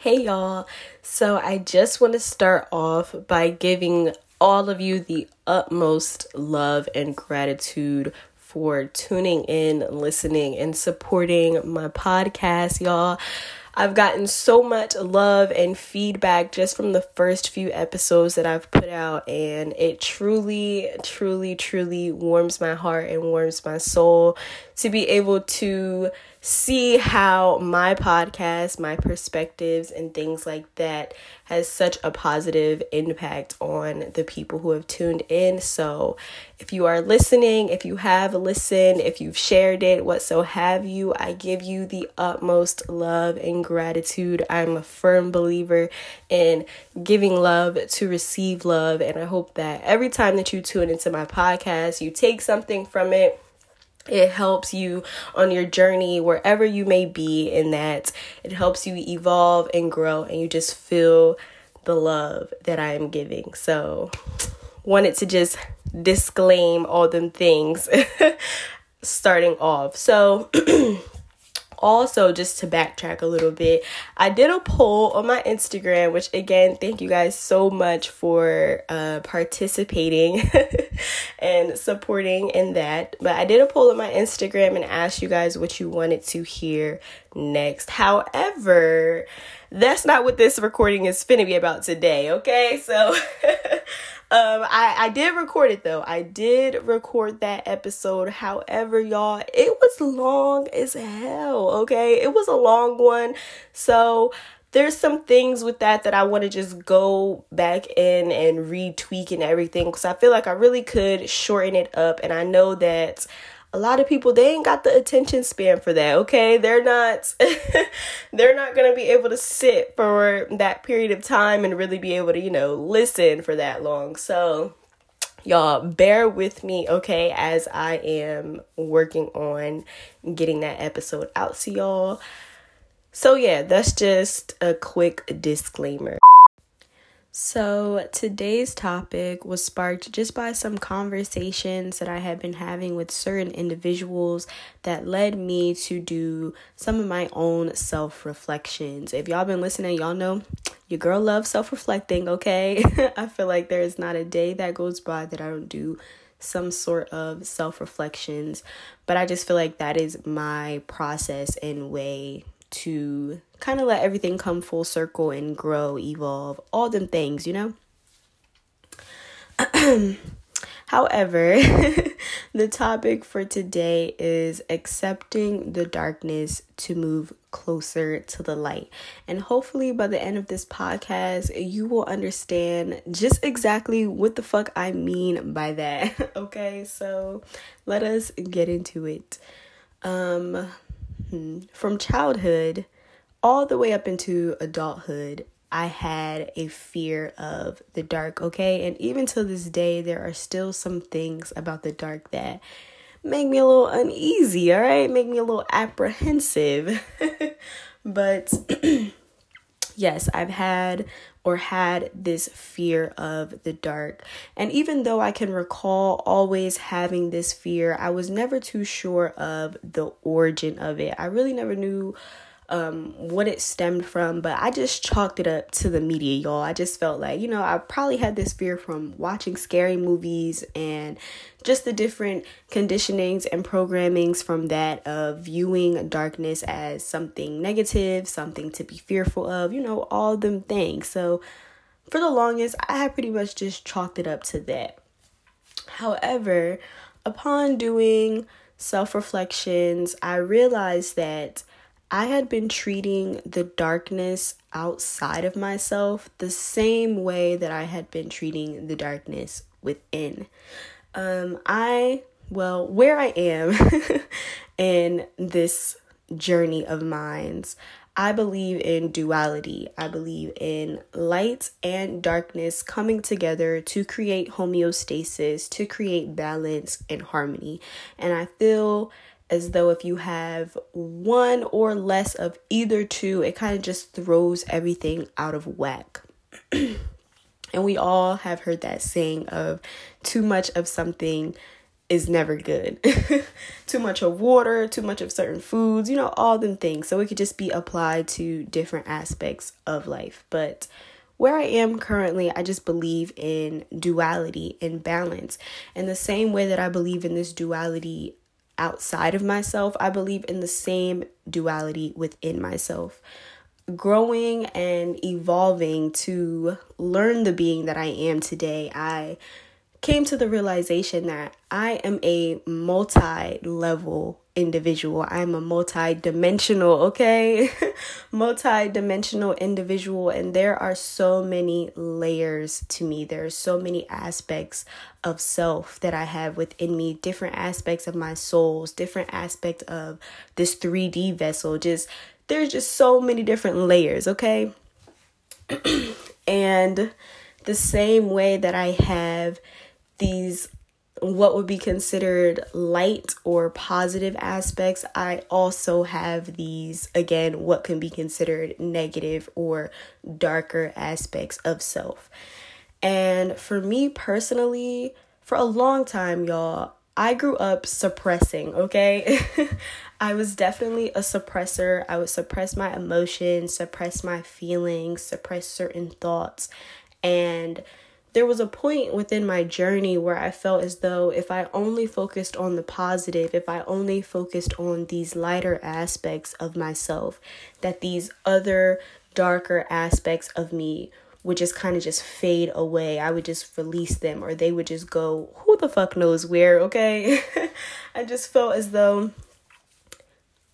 Hey y'all. So I just want to start off by giving all of you the utmost love and gratitude for tuning in, listening, and supporting my podcast, y'all. I've gotten so much love and feedback just from the first few episodes that I've put out, and it truly, truly, truly warms my heart and warms my soul to be able to see how my podcast, my perspectives, and things like that has such a positive impact on the people who have tuned in. So, if you are listening, if you have listened, if you've shared it, what so have you, I give you the utmost love and gratitude. I'm a firm believer in giving love to receive love, and I hope that every time that you tune into my podcast, you take something from it it helps you on your journey wherever you may be in that it helps you evolve and grow and you just feel the love that I am giving. So wanted to just disclaim all them things starting off. So also just to backtrack a little bit i did a poll on my instagram which again thank you guys so much for uh, participating and supporting in that but i did a poll on my instagram and asked you guys what you wanted to hear next however that's not what this recording is finna be about today okay so Um, I, I did record it though. I did record that episode. However, y'all, it was long as hell. Okay. It was a long one. So there's some things with that that I want to just go back in and retweak and everything because I feel like I really could shorten it up. And I know that a lot of people they ain't got the attention span for that okay they're not they're not to be able to sit for that period of time and really be able to you know listen for that long so y'all bear with me okay as i am working on getting that episode out to y'all so yeah that's just a quick disclaimer so, today's topic was sparked just by some conversations that I had been having with certain individuals that led me to do some of my own self reflections. If y'all been listening, y'all know your girl loves self reflecting, okay? I feel like there is not a day that goes by that I don't do some sort of self reflections, but I just feel like that is my process and way to kind of let everything come full circle and grow, evolve, all them things, you know? However, the topic for today is accepting the darkness to move closer to the light. And hopefully, by the end of this podcast, you will understand just exactly what the fuck I mean by that. okay, so let us get into it. Um, hmm, from childhood, all the way up into adulthood, I had a fear of the dark, okay? And even to this day, there are still some things about the dark that make me a little uneasy, all right? Make me a little apprehensive. but yes, I've had or had this fear of the dark. And even though I can recall always having this fear, I was never too sure of the origin of it. I really never knew um, what it stemmed from, but I just chalked it up to the media, y'all. I just felt like, you know, I probably had this fear from watching scary movies and just the different conditionings and programmings from that of viewing darkness as something negative, something to be fearful of, you know, all them things. So for the longest, I had pretty much just chalked it up to that. However, upon doing self reflections, I realized that I had been treating the darkness outside of myself the same way that I had been treating the darkness within. Um, I, well, where I am in this journey of minds, I believe in duality. I believe in light and darkness coming together to create homeostasis, to create balance and harmony. And I feel as though if you have one or less of either two, it kind of just throws everything out of whack. and we all have heard that saying of too much of something is never good. too much of water, too much of certain foods, you know, all them things. So it could just be applied to different aspects of life. But where I am currently, I just believe in duality and balance. In the same way that I believe in this duality outside of myself, I believe in the same duality within myself. Growing and evolving to learn the being that I am today, I came to the realization that I am a multi level individual. I'm a multi dimensional, okay? multi dimensional individual, and there are so many layers to me. There are so many aspects of self that I have within me, different aspects of my souls, different aspects of this 3D vessel. Just there's just so many different layers, okay? and the same way that I have these what would be considered light or positive aspects, I also have these, again, what can be considered negative or darker aspects of self. And for me personally, for a long time, y'all, I grew up suppressing, okay? I was definitely a suppressor. I would suppress my emotions, suppress my feelings, suppress certain thoughts. And there was a point within my journey where I felt as though if I only focused on the positive, if I only focused on these lighter aspects of myself, that these other darker aspects of me would just kind of just fade away. I would just release them or they would just go who the fuck knows where, okay? I just felt as though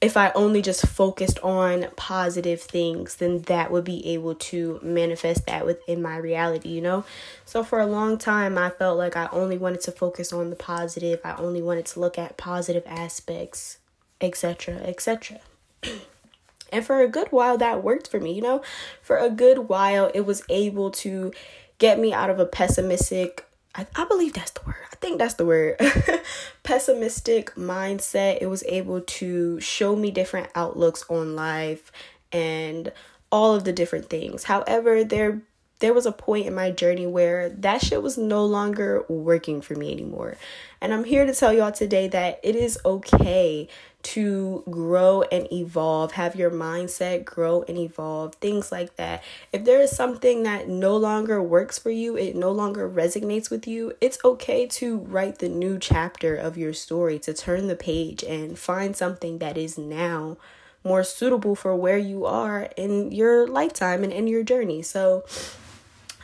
if I only just focused on positive things, then that would be able to manifest that within my reality, you know? So for a long time, I felt like I only wanted to focus on the positive, I only wanted to look at positive aspects, etc., etc. and for a good while, that worked for me, you know? For a good while, it was able to get me out of a pessimistic I, I believe that's the word. I think that's the word. Pessimistic mindset. It was able to show me different outlooks on life and all of the different things. However, there there was a point in my journey where that shit was no longer working for me anymore. And I'm here to tell y'all today that it is okay to grow and evolve, have your mindset grow and evolve, things like that. If there is something that no longer works for you, it no longer resonates with you, it's okay to write the new chapter of your story, to turn the page and find something that is now more suitable for where you are in your lifetime and in your journey. So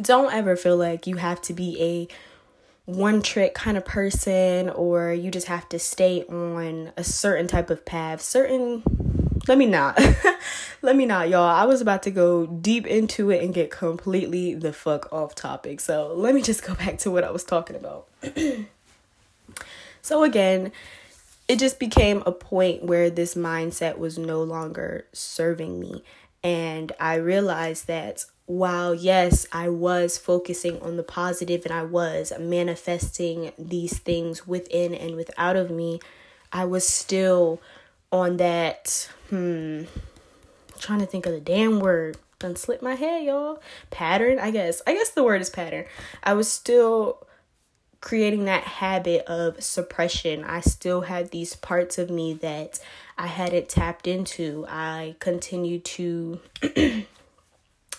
don't ever feel like you have to be a one trick kind of person or you just have to stay on a certain type of path. Certain let me not. let me not, y'all. I was about to go deep into it and get completely the fuck off topic. So, let me just go back to what I was talking about. so again, it just became a point where this mindset was no longer serving me and I realized that while yes, I was focusing on the positive and I was manifesting these things within and without of me, I was still on that hmm trying to think of the damn word. Done slip my head, y'all. Pattern, I guess. I guess the word is pattern. I was still creating that habit of suppression. I still had these parts of me that I hadn't tapped into. I continued to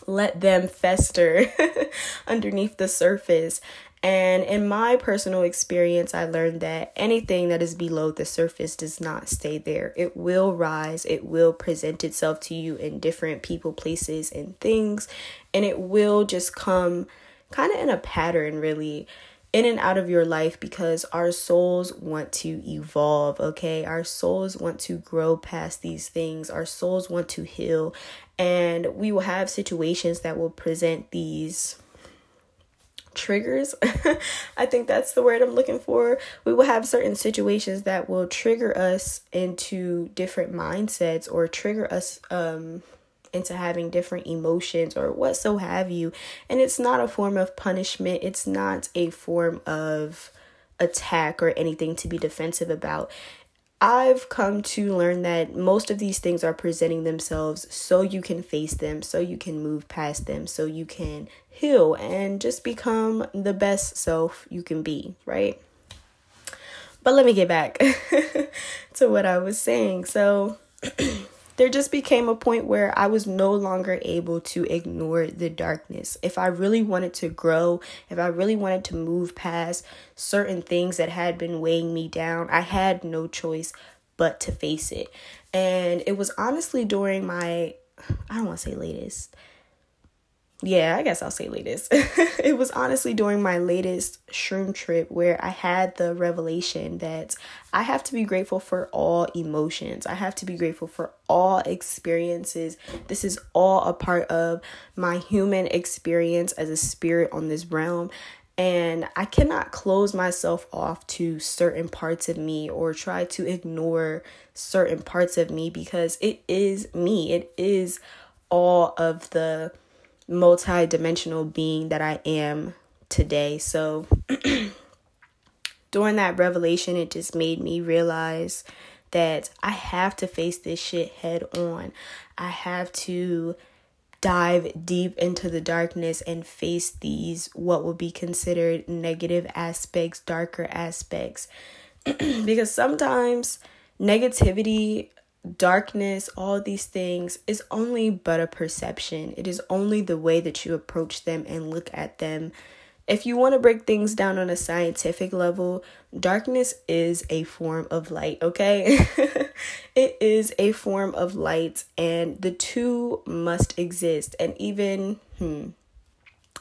let them fester underneath the surface. And in my personal experience, I learned that anything that is below the surface does not stay there. It will rise, it will present itself to you in different people, places, and things, and it will just come kind of in a pattern, really in and out of your life because our souls want to evolve, okay? Our souls want to grow past these things. Our souls want to heal. And we will have situations that will present these triggers. I think that's the word I'm looking for. We will have certain situations that will trigger us into different mindsets or trigger us um into having different emotions or what so have you. And it's not a form of punishment, it's not a form of attack or anything to be defensive about. I've come to learn that most of these things are presenting themselves so you can face them, so you can move past them, so you can heal and just become the best self you can be, right? But let me get back to what I was saying. So, there just became a point where I was no longer able to ignore the darkness. If I really wanted to grow, if I really wanted to move past certain things that had been weighing me down, I had no choice but to face it. And it was honestly during my, I don't want to say latest, yeah, I guess I'll say latest. it was honestly during my latest shroom trip where I had the revelation that I have to be grateful for all emotions. I have to be grateful for all experiences. This is all a part of my human experience as a spirit on this realm. And I cannot close myself off to certain parts of me or try to ignore certain parts of me because it is me. It is all of the multi-dimensional being that I am today. So during that revelation, it just made me realize that I have to face this shit head on. I have to dive deep into the darkness and face these what would be considered negative aspects, darker aspects. because sometimes negativity darkness, all these things is only but a perception. It is only the way that you approach them and look at them. If you want to break things down on a scientific level, darkness is a form of light, okay? it is a form of light, and the two must exist. And even, hmm,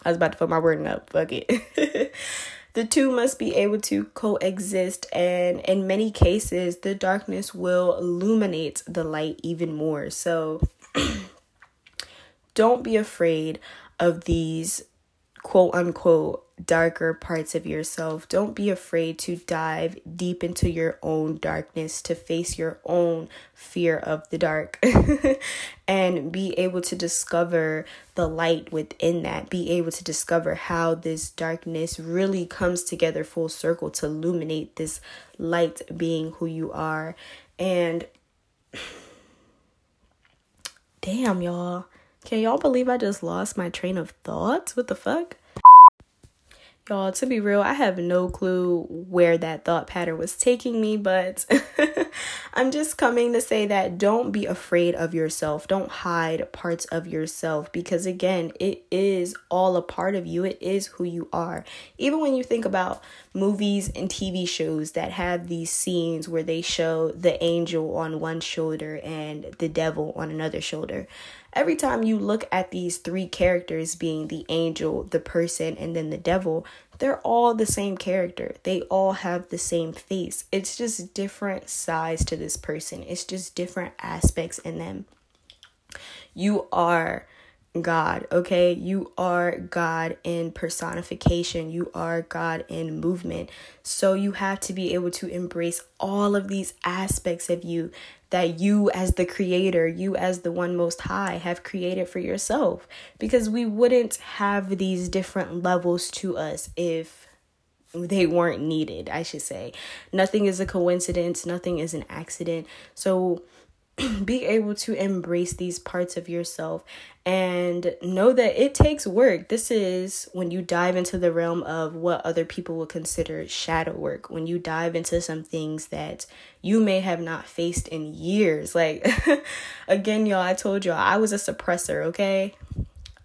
I was about to put my word up, fuck it. The two must be able to coexist, and in many cases, the darkness will illuminate the light even more. So, don't be afraid of these quote unquote darker parts of yourself. Don't be afraid to dive deep into your own darkness, to face your own fear of the dark, and be able to discover the light within that. Be able to discover how this darkness really comes together full circle to illuminate this light being who you are. And damn, y'all. Can y'all believe I just lost my train of thoughts? What the fuck? Y'all, to be real, I have no clue where that thought pattern was taking me, but I'm just coming to say that don't be afraid of yourself. Don't hide parts of yourself because, again, it is all a part of you. It is who you are. Even when you think about movies and TV shows that have these scenes where they show the angel on one shoulder and the devil on another shoulder every time you look at these three characters being the angel, the person, and then the devil, they're all the same character. They all have the same face. It's just different size to this person. It's just different aspects in them. You are God, okay? You are God in personification. You are God in movement. So you have to be able to embrace all of these aspects of you that you, as the creator, you, as the one most high, have created for yourself. Because we wouldn't have these different levels to us if they weren't needed, I should say. Nothing is a coincidence, nothing is an accident. So, be able to embrace these parts of yourself and know that it takes work. This is when you dive into the realm of what other people would consider shadow work, when you dive into some things that you may have not faced in years. Like, again, y'all, I told y'all I was a suppressor, okay?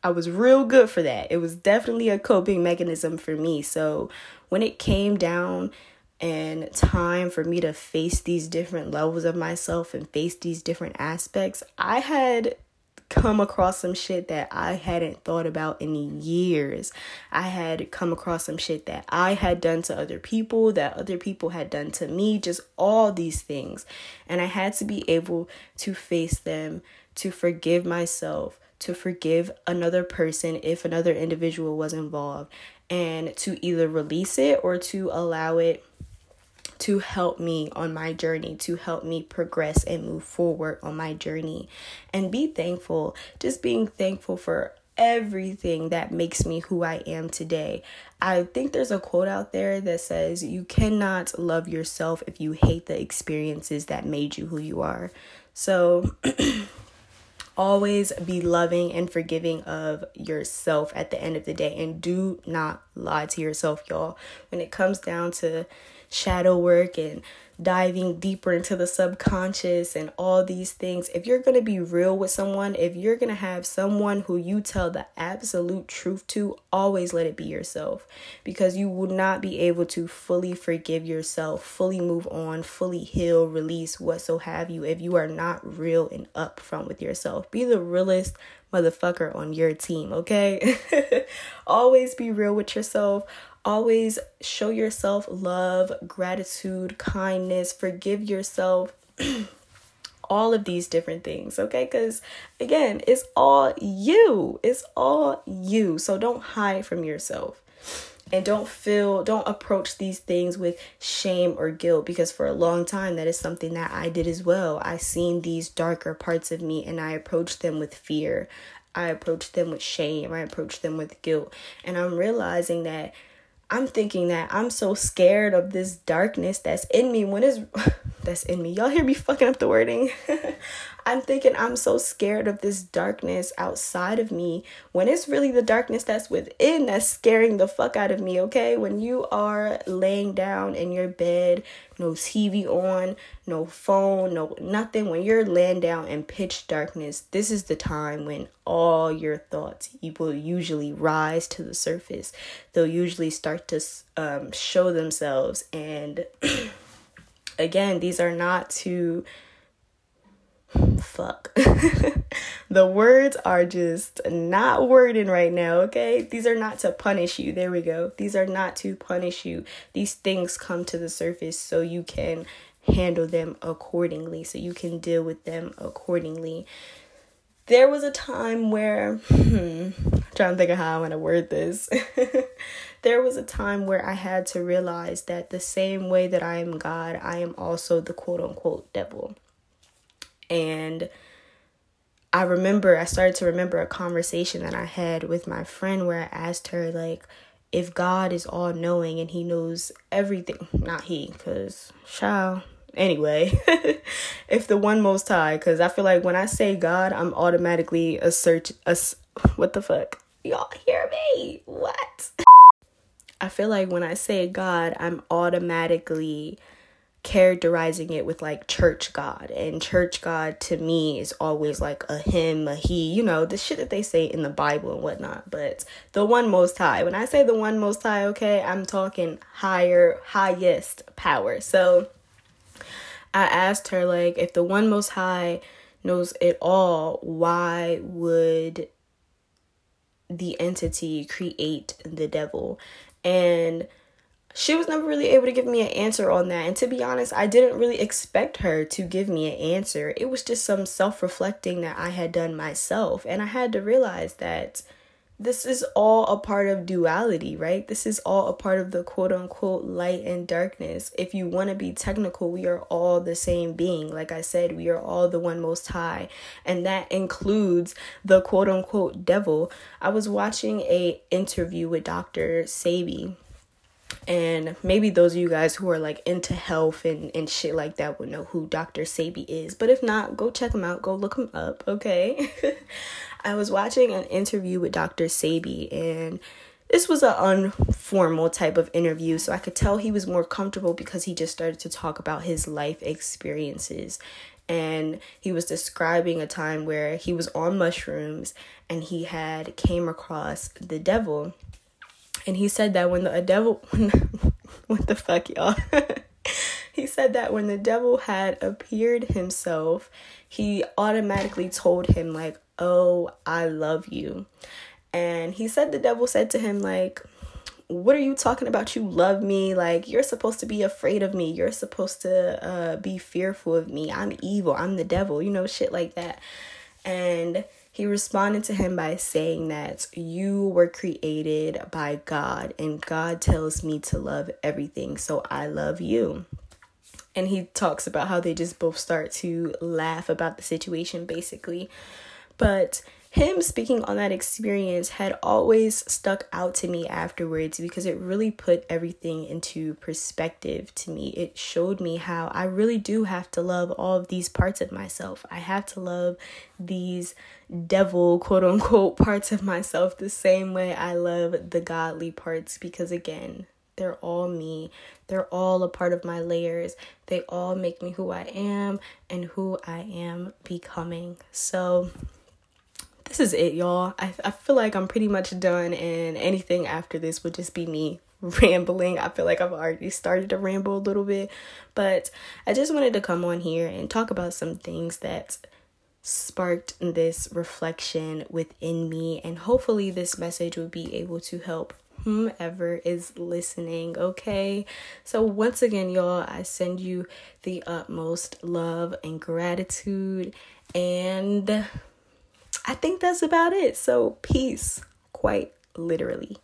I was real good for that. It was definitely a coping mechanism for me. So, when it came down, and time for me to face these different levels of myself and face these different aspects, I had come across some shit that I hadn't thought about in years. I had come across some shit that I had done to other people, that other people had done to me, just all these things. And I had to be able to face them, to forgive myself, to forgive another person if another individual was involved, and to either release it or to allow it to help me on my journey, to help me progress and move forward on my journey. And be thankful, just being thankful for everything that makes me who I am today. I think there's a quote out there that says, You cannot love yourself if you hate the experiences that made you who you are. So, always be loving and forgiving of yourself at the end of the day and do not lie to yourself y'all when it comes down to shadow work and diving deeper into the subconscious and all these things, if you're going to be real with someone, if you're going to have someone who you tell the absolute truth to, always let it be yourself because you will not be able to fully forgive yourself, fully move on, fully heal, release, what so have you, if you are not real and upfront with yourself. Be the realest motherfucker on your team, okay? always be real with yourself Always show yourself love, gratitude, kindness, forgive yourself. all of these different things, okay? Because again, it's all you. It's all you. So don't hide from yourself. And don't feel, don't approach these things with shame or guilt because for a long time that is something that I did as well. I seen these darker parts of me and I approached them with fear. I approached them with shame. I approached them with guilt. And I'm realizing that I'm thinking that I'm so scared of this darkness that's in me when it's that's in me. Y'all hear me fucking up the wording? I'm thinking I'm so scared of this darkness outside of me when it's really the darkness that's within that's scaring the fuck out of me, okay? When you are laying down in your bed, no TV on, no phone, no nothing, when you're laying down in pitch darkness, this is the time when all your thoughts will usually rise to the surface. They'll usually start to um, show themselves and again, these are not to fuck. the words are just not wording right now, okay? These are not to punish you. There we go. These are not to punish you. These things come to the surface so you can handle them accordingly, so you can deal with them accordingly. There was a time where, hmm, trying to think of how I want to word this. there was a time where I had to realize that the same way that I am God, I am also the quote unquote devil. And I remember, I started to remember a conversation that I had with my friend where I asked her, like, if God is all knowing and he knows everything, not he, because, child, anyway, if the one most high, because I feel like when I say God, I'm automatically a search, a, what the fuck? Y'all hear me? What? I feel like when I say God, I'm automatically characterizing it with like church God. And church God to me is always like a him, a he, you know, the shit that they say in the Bible and whatnot. But the one most high, when I say the one most high, okay, I'm talking higher, highest power. So I asked her, like, if the one most high knows it all, why would the entity create the devil? And she was never really able to give me an answer on that. And to be honest, I didn't really expect her to give me an answer. It was just some self reflecting that I had done myself. And I had to realize that this is all a part of duality, right? This is all a part of the quote unquote light and darkness. If you want to be technical, we are all the same being. Like I said, we are all the one most high, and that includes the quote unquote devil. I was watching a interview with Dr. Sebi and maybe those of you guys who are like into health and, and shit like that would know who Dr. Sebi is. But if not, go check him out. Go look him up, okay? I was watching an interview with Dr. Sebi and this was an informal type of interview, so I could tell he was more comfortable because he just started to talk about his life experiences. And he was describing a time where he was on mushrooms and he had came across the devil and he said that when the devil, what the fuck, y'all? he said that when the devil had appeared himself, he automatically told him, like, oh, I love you. And he said the devil said to him, like, what are you talking about? You love me. Like, you're supposed to be afraid of me. You're supposed to uh, be fearful of me. I'm evil. I'm the devil, you know, shit like that. And he responded to him by saying that you were created by God and God tells me to love everything, so I love you. And he talks about how they just both start to laugh about the situation basically. But him speaking on that experience had always stuck out to me afterwards because it really put everything into perspective to me. It showed me how I really do have to love all of these parts of myself. I have to love these devil, quote unquote, parts of myself the same way I love the godly parts because, again, They're all me. They're all a part of my layers. They all make me who I am and who I am becoming. So, this is it, y'all. I, I feel like I'm pretty much done, and anything after this would just be me rambling. I feel like I've already started to ramble a little bit, but I just wanted to come on here and talk about some things that sparked this reflection within me, and hopefully, this message will be able to help whomever is listening, okay? So, once again, y'all, I send you the utmost love and gratitude, and I think that's about it. So, peace, quite literally.